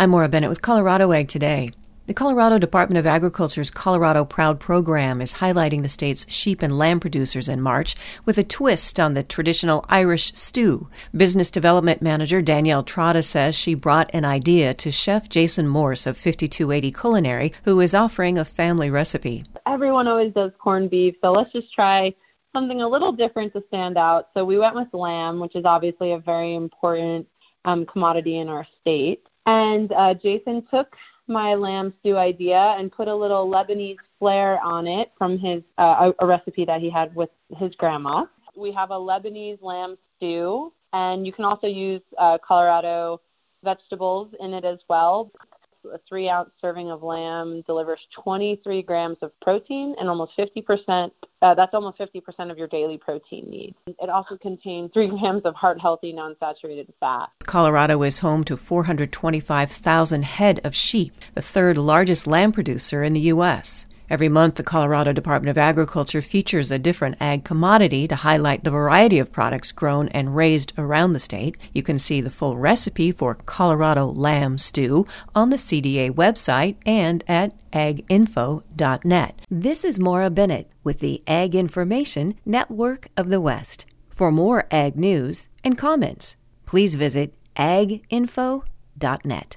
I'm Maura Bennett with Colorado Ag Today. The Colorado Department of Agriculture's Colorado Proud program is highlighting the state's sheep and lamb producers in March with a twist on the traditional Irish stew. Business Development Manager Danielle Trotta says she brought an idea to Chef Jason Morse of 5280 Culinary, who is offering a family recipe. Everyone always does corned beef, so let's just try something a little different to stand out. So we went with lamb, which is obviously a very important um, commodity in our state. And uh, Jason took my lamb stew idea and put a little Lebanese flair on it from his uh, a, recipe that he had with his grandma. We have a Lebanese lamb stew, and you can also use uh, Colorado vegetables in it as well a three ounce serving of lamb delivers 23 grams of protein and almost 50%, uh, that's almost 50% of your daily protein needs. It also contains three grams of heart healthy non saturated fat. Colorado is home to 425,000 head of sheep, the third largest lamb producer in the U.S. Every month, the Colorado Department of Agriculture features a different ag commodity to highlight the variety of products grown and raised around the state. You can see the full recipe for Colorado lamb stew on the CDA website and at aginfo.net. This is Maura Bennett with the Ag Information Network of the West. For more ag news and comments, please visit aginfo.net.